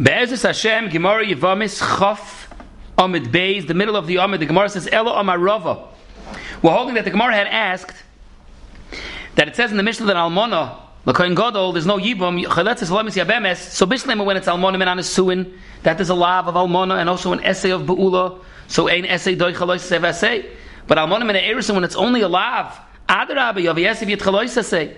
Be'ezus Hashem, Gemara Yevamis Chof Amid Beis, the middle of the Amid, the Gemara says, Elo Amarava. We're holding that the Gemara had asked that it says in the Mishnah that Almona, L'koyin Gadol, there's no Yibam, Chaletz is Lamis Yabemes, so Bishlema when it's Almona and Anasuin, that is a lav of Almona and also an essay of Be'ula, so ein essay doi chalois sev essay. But Almona and Erison, when it's only a lav, Adarabah, Yav Yesiv Yit chalois essay.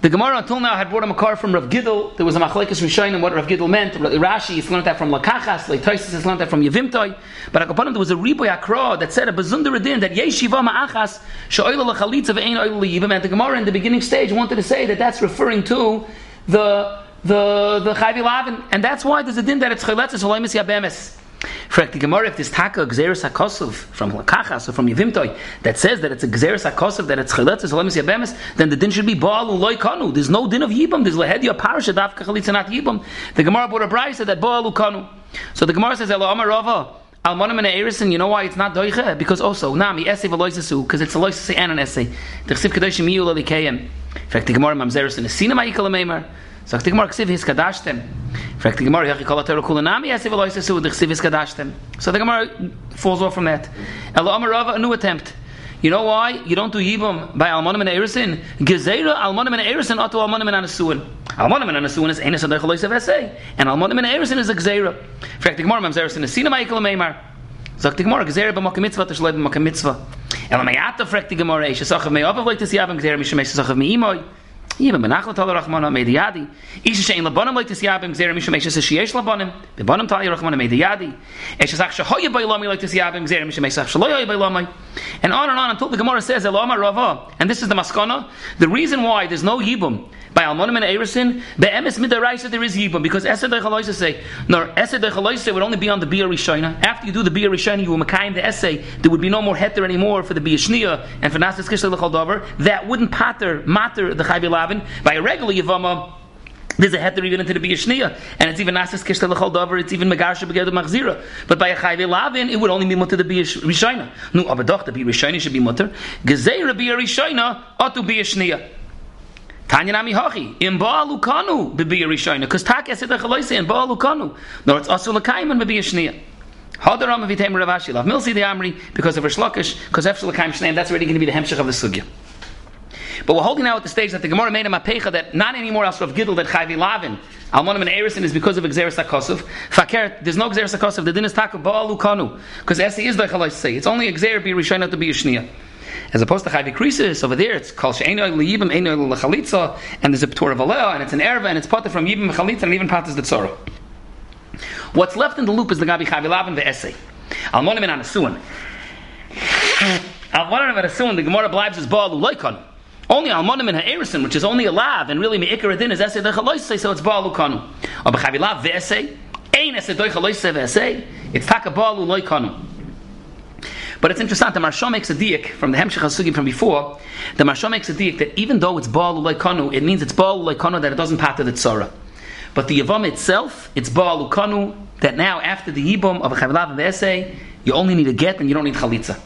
The Gemara until now had brought him a car from Rav Gidel. There was a machlekes rishonim and what Rav Gidel meant. Rashi has learned that from Lakachas. Leitosis has learned that from Yevimtoi. But Akapanim there was a riboy akra that said a bezundar adin that yeshiva ma'achas she'oila lechalitza ve'ein oila liyivim. And the Gemara in the beginning stage wanted to say that that's referring to the the the chayvi lavin, and that's why there's a din that it's chayletzes oleimis yabemes. Frek the Gemara, if this taka gzeres hakosov from Lakachas or from Yevimtoi that says that it's a gzeres hakosov that it's chaletzes olemis yabemes, then the din should be baal uloy kanu. There's no din of yibam. There's lehedia parasha dafka chalitza not yibam. The Gemara brought a brayse that baal kanu. So the Gemara says elo amar rava. Almonim and Erison, you know why it's not doiche? Because also, nami essay v'loisasu, because it's a loisase and an. The chsiv kadoshim miyu lalikayim. In fact, the Gemara mamzeres in a sinema yikal. Sagt die Gemara, ksiv his kadashtem. Fragt die Gemara, yachi kol atero kulanami, yasi v'lo yisasu, the ksiv his kadashtem. So the Gemara falls off from that. Elo Amar Rava, a new attempt. You know why? You don't do Yibam by Almonim and Erisin. Gezera, Almonim and Erisin, Otto Almonim and Anasuin. Almonim and Anasuin is Enes Adech Loisav Esei. And Almonim and Erisin is a Gezera. Fragt die Gemara, mamzer Erisin, Sina Michael Meimar. Sagt die Gemara, Gezera b'makam mitzvah, tashloy b'makam mitzvah. Ela meyata fragt die Gemara, Shesach mei obav loit tis yabam, Gezera mishamesh, Shesach mei imoy. Yibam benachla tal rachmana mediyadi. Isha shein labanim like this yabim gzera misha meisha says sheyesh labanim. Bebanim tal rachmana mediyadi. Esha sach shehoya baylami like this yabim gzera misha meisha shaloya baylami. And on and on until the Gemara says elama rava. And this is the maskana. The reason why there's no yibum by almonim and erisin be'emes midaraisa there is yibum because esed dechaloisa say nor esed dechaloisa would only be on the bia. After you do the bia you will makayim the essay. There would be no more heter anymore for the bia shnia and for nasas kishla lechal That wouldn't pater matter the chayvi lavin by a regular yavama. There's a heter even into the biyashniya, and it's even nasas kishta lechol davar. It's even megarsha begeder machzira. But by a chayve lavin, it would only be mutter the biyash. No, abadoch the biyashayna should be mutter. Gezeira biyarishayna atu biyashniya. Tanya nami hachi in baalu kanu bebiya rishayna because tak esid echaloisa in baalu kanu. No, it's asul lekayman bebiya shniya. Hadaram of Yitem Ravashi Lav Milsi the Amri because of Reish Lakish because Efshel Lekaim Shneim that's already going to be the hemshech of the sugya. But we're holding now at the stage that the Gemara made a mapecha that not anymore else of Gidl that Chayvi Lavin. Almonim and Erison is because of Xeris Akosov. Fakir, there's no Xeris Akosov. The din is taka Baalu Kanu. Because Esi is the Chalai say. It's only Xer be Rishayna to be Yishniya. As opposed to Chayvi Krisis, over there it's called She'eno Liyibim, Eno Lechalitza, and there's a Ptor of Alea, and it's an Erva, and it's potter from Yibim Chalitza, and even Patas the Tzorah. What's left in the loop is the Gabi Chayvi Lavin, the essay. Almonim and Anasuan. Almonim and Anasuan, the Gemara blibes is Baalu Loikanu. Only almonim and ha'erison, which is only a lav, and really me'ikar adin is esay dechaloisei, so it's ba'alu kanu. Or b'chavi lav ve'esay, ein esay dechaloisei ve'esay, it's taka ba'alu loy kanu. But it's interesting, the Maharsha makes a diak from the Hemshech HaSugim from before, the Maharsha makes a diak that even though it's ba'alu loy kanu, it means it's ba'alu loy kanu that it doesn't pater the tzara. But the Yavam itself, it's ba'alu kanu, that now after the Yibum of a Chavilav and Ve'esay, you only need a get and you don't need chalitza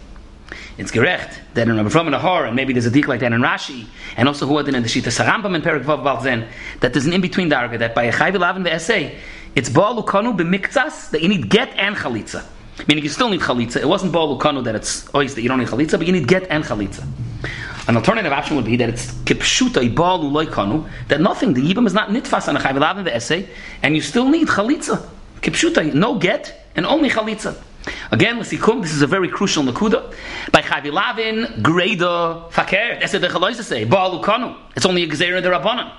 it's gerecht that in Rabbi From and Ahor, and maybe there's a dik like that in Rashi, and also who in the Shita Sarambam and Perik Vav Balzen, that there's an in-between darga, that by a Chayv Elav the essay, it's Baal Ukanu b'miktzas, that you need get and chalitza. Meaning you still need chalitza. It wasn't Baal Ukanu that it's always that you don't need chalitza, but you need get and chalitza. An alternative option would be that it's kipshuta Baal Uloikanu, that nothing, the Yibam is not nitfas on a Chayv Elav the essay, and you still need chalitza. Kipshuta, no get, and only chalitza. Again, Lasikum, this is a very crucial nakuda. By Chavilavin, Greda, Fakir, that's what the Chaloisa say, Ba'alukanu. It's only a Gezer in the Rabbanan.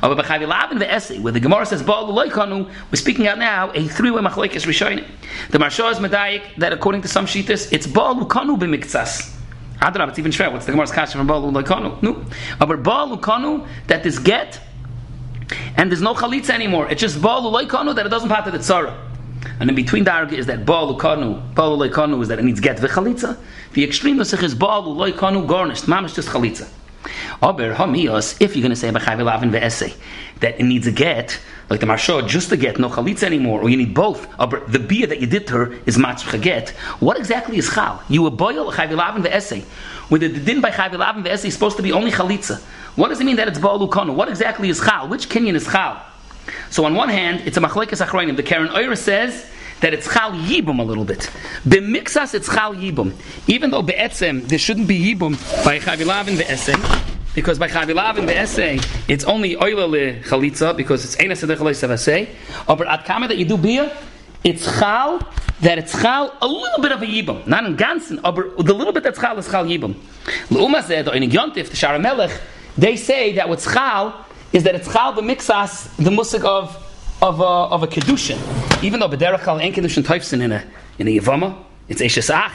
The essay, where the Gemara says we're speaking out now a three-way machlekes rishonim. The Maharsha is medayik that according to some shitas, it's Ba'alukanu b'miktsas. Adrab, it's even shver. What's the Gemara's kasha from Ba'alulaikanu? No. But Ba'alukanu, that this get, and there's no chalitza anymore. It's just Ba'alulaikanu that it doesn't pass the tzara. And in between the argue is that Baal Ukanu, Baal is that it needs get v'chalitza. The extreme nusach is Baal Loikanu garnished, mamish just chalitza. Aber hamios, if you're going to say b'chayv lavin ve'esay, that it needs a get, like the Maharsha, just a get, no chalitza anymore, or you need both, aber the beer that you did to her is matzvah get, what exactly is chal? You a boil chayv lavin ve'esay, whether the din by chayv lavin ve'esay is supposed to be only chalitza. What does it mean that it's Baal Ukanu? What exactly is chal? Which kinyan is chal? So on one hand, it's a machlekes achroinim. The Karen Oira says that it's chal yibum a little bit. B'mixas, it's chal yibum. Even though be'etzem, there shouldn't be yibum by chavilavin be'esem, because by chavilavin be'esem, it's only oila le chalitza, because it's eina sedech. But at kama that you do beer, it's chal, that it's chal a little bit of a yibum. Not in ganzen, but the little bit that's chal is chal yibum. Zed, or in yontif, the Shar HaMelech, they say that what's chal is that it's chal b'mixas, the musik of of a, of a kedushin. Even though b'derachal ain't kedushin toifsin in a in a yavama, it's eshesach.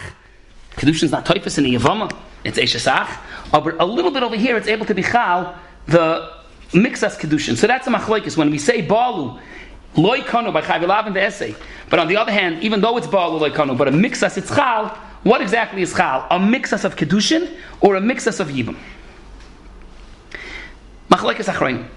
Kedushin's not toifis in a yavama, it's eshesach. Oh, but a little bit over here, it's able to be chal the mixas kedushin. So that's a machlokes. When we say balu, loy kanu by chayvilav in the essay. But on the other hand, even though it's balu loy kanu, but a mixas it's chal. What exactly is chal? A mixas of kedushin or a mixas of yibam? Machlokes achronim.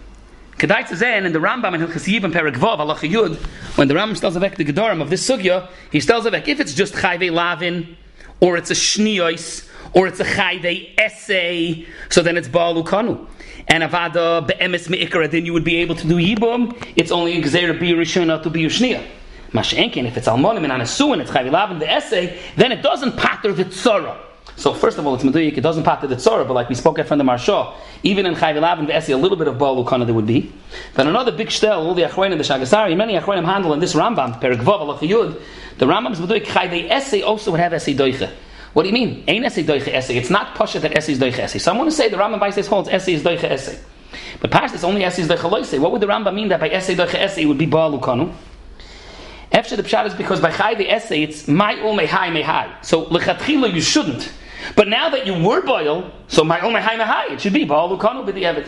Kedai to zayin in the Rambam in Hilchas Yibam Perek Vav Halacha Yud, when the Rambam tells avek the Gedorim of this sugya, he tells avek if it's just chayve lavin, or it's a shniyos, or it's a chayve essay, so then it's baalu kanu. And avada be'emes me'ikra, then you would be able to do yibum. It's only a gzeira bi rishona to be yushniya. Mashenkin, if it's almonim and anasu and it's chayve lavin the essay, then it doesn't patter the tzara. So first of all, it's meduyik. It doesn't pater the tzora, but like we spoke at from the Maharsha, even in chayv and v'esi, a little bit of balu kana there would be. Then another big shtel, all the achronim, the shagasari, many achronim handle in this Rambam, perik vav yud. The Rambam's meduyik chayv esse also would have esse doiche. What do you mean? Ain't esse doiche esse. It's not pasha that esse is doiche esse. So I want to say the Rambam by says holds esse is doiche esse. But pashas only esse is doiche loise. What would the Rambam mean that by esse doiche esse it would be balu kanu? After the pshat is because by chayv esse it's my ul mehai mehai. So lechatchila you shouldn't. But now that you were boil, so my own it should be baal ukanu b'di'evet.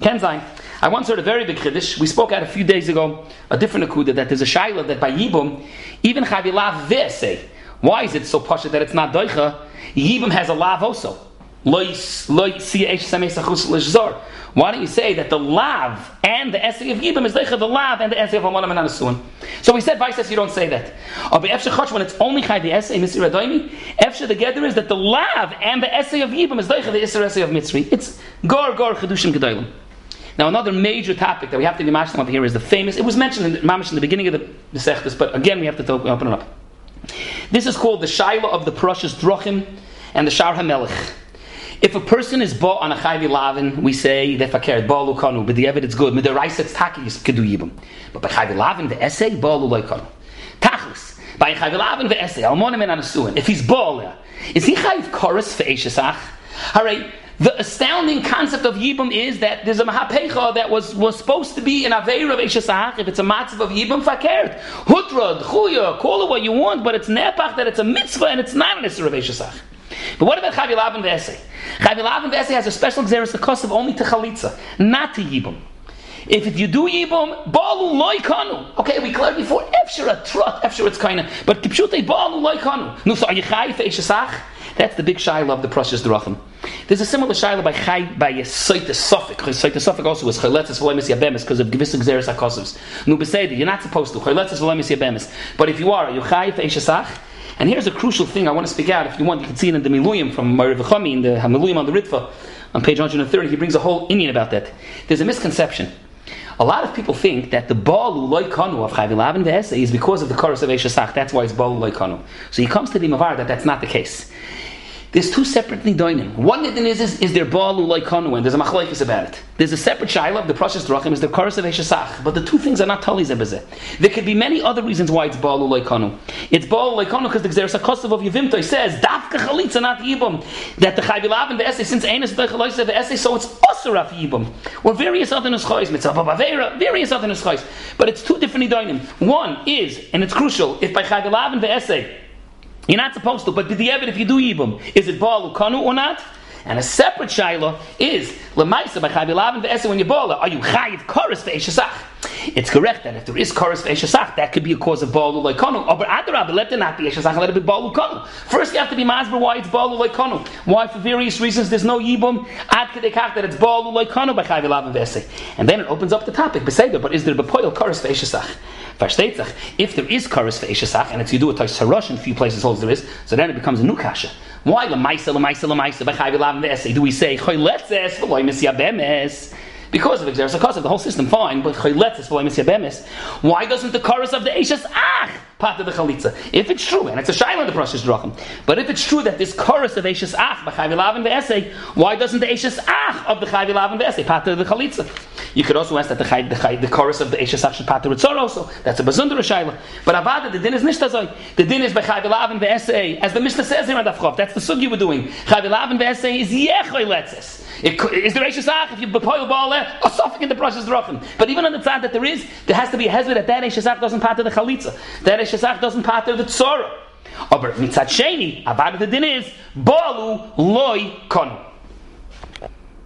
Kenzain. I once heard a very big chiddush. We spoke out a few days ago a different akuda that there's a shaila that by yibum even chavilav v'esei. Why is it so pasha that it's not doicha? Yibum has a lav also. Why don't you say that the lav and the essay of Yibam is the lav and the essay of Amonam and Anasuan? So we said, Vice you don't say that. When it's only Chai the essay, Mr. Radoimi, Efshe the gather is that the lav and the essay of Yibam is the Isra essay of Mitzri. It's Gor Gor Chedushim Gedolim. Now, another major topic that we have to be mentioning over here is the famous, it was mentioned in the, in the beginning of the, the but again we have to open it up. This is called the Shaila of the Prashas Drachim and the Shar HaMelech. If a person is bought on a chayvi lavin, we say fakir balu kanu, but the evidence good. Mit the rice it's taki is kedu yibum. But by chayvi lavin the essay balu loy kanu. Tachlis by chayvi lavin the essay almonim and anasuin. If he's baal, is he chayv chorus for eshesach? Hooray. The astounding concept of Yibum is that there's a Mahapecha that was, was supposed to be an Aveir of Eshesach, if it's a matzav of Yibum, fakert. Hutrad, Chuya, call it what you want, but it's Nepach that it's a mitzvah and it's not an Isra of Eshesach. But what about Chavi Lavan V'Esei? Chavi Lavan V'Esei has a special xeris, the cost of only to Chalitza, not to Yibum. If you do Yibum, Balu Loi Kanu. Okay, we cleared before, Efshir a trot, Efshir it's kinda, but Kipshute Balu Loi Kanu. No, so are Chai Fe'eshesach? That's the big shaila of the Prashas Drachim. There's a similar shaila by Chai by Yisoita Suffolk. Yisoita Suffolk also was Chayletzes V'lemis Yabemis because of Gevis Xeris HaKosovs. Nu Beseder, you're not supposed to. Chayletzes V'lemis Yabemis. But if you are, are you Chai Fe'eshesach? And here's a crucial thing I want to speak out. If you want, you can see it in the Miluyim from Mariv Chami, in the Miluyim on the Ritva, on page 130. He brings a whole Indian about that. There's a misconception. A lot of people think that the Balu Loikanu of Chayvilavin Ve'ese is because of the chorus of Eshasach. That's why it's Balu Loikanu. So he comes to the Mavar that that's not the case. There's two separate nidoinim. One nidin is, is, is their balu like and there's a machlekes about it. There's a separate shaila, the Prashas Drachim is the chorus of eshasach, but the two things are not tali zebezeh. There could be many other reasons why it's balu like kanu. It's balu like kanu because the xeris akosav of Yevimtoi says dafka chalitza not yibum that the chayvilav and the essay since enes the chaloisa the essay so it's osaraf yibum or various other nuschais mitzvah bavera various other nuschais, but it's two different nidoinim. One is and it's crucial if by chayvilav and the essay you're not supposed to, but did the evidence if you do Yibum, is it Baal Kanu or not? And a separate shaila is lemaisa by chayiv v'esa when you bala. Are you chayiv chorus ve'eshasach? It's correct that if there is chorus ve'eshasach, that could be a cause of balu loikonu. Or oh, but adarab, let it not be eshasach, let it be balu konu. First, you have to be masber why it's balu loikonu. Why, for various reasons, there's no yibum ad kedekach that it's balu loikonu by chayiv v'esa. And then it opens up the topic beseder. But is there bepoil chorus ve'eshasach? If there is chorus ve'eshasach, and it's you do a tois in a few places holds there is, so then it becomes a new kasha. Why lemaisa lemaisa lemaisa b'chayv elav v'esei? Do we say choyletzes v'loy misyabemes? Because of Exeris Akasav, the whole system fine, but why doesn't the chorus of the Eishes Ach part of the Chalitza? If it's true, and it's a Shaila in the Prashas Drachim, but if it's true that this chorus of Eishes Ach, B'chayvilav the essay, why doesn't the Eishes Ach of the Chayvilav the essay part of the Chalitza? You could also ask that the, chay, the, chay, the chorus of the Eishes Ach should part of Ritzor also. That's a Bazundra Shaila. But Avada, the din is Nishtazoi. The din is B'chayvilav the essay, as the Mishnah says here on Dafchov. That's the sugi we're doing. Chayvilav the essay is Yechoy Letzes. Is there Eishes Ach if you bepoil ball a suffix in the Prashas Drachim? But even on the side that there is, there has to be a hezbollah that that Eishes Ach doesn't part the Chalitza. That Eishes Ach doesn't part the Tzorah. Aber mitzat sheni, abad the din is, balu loy konu.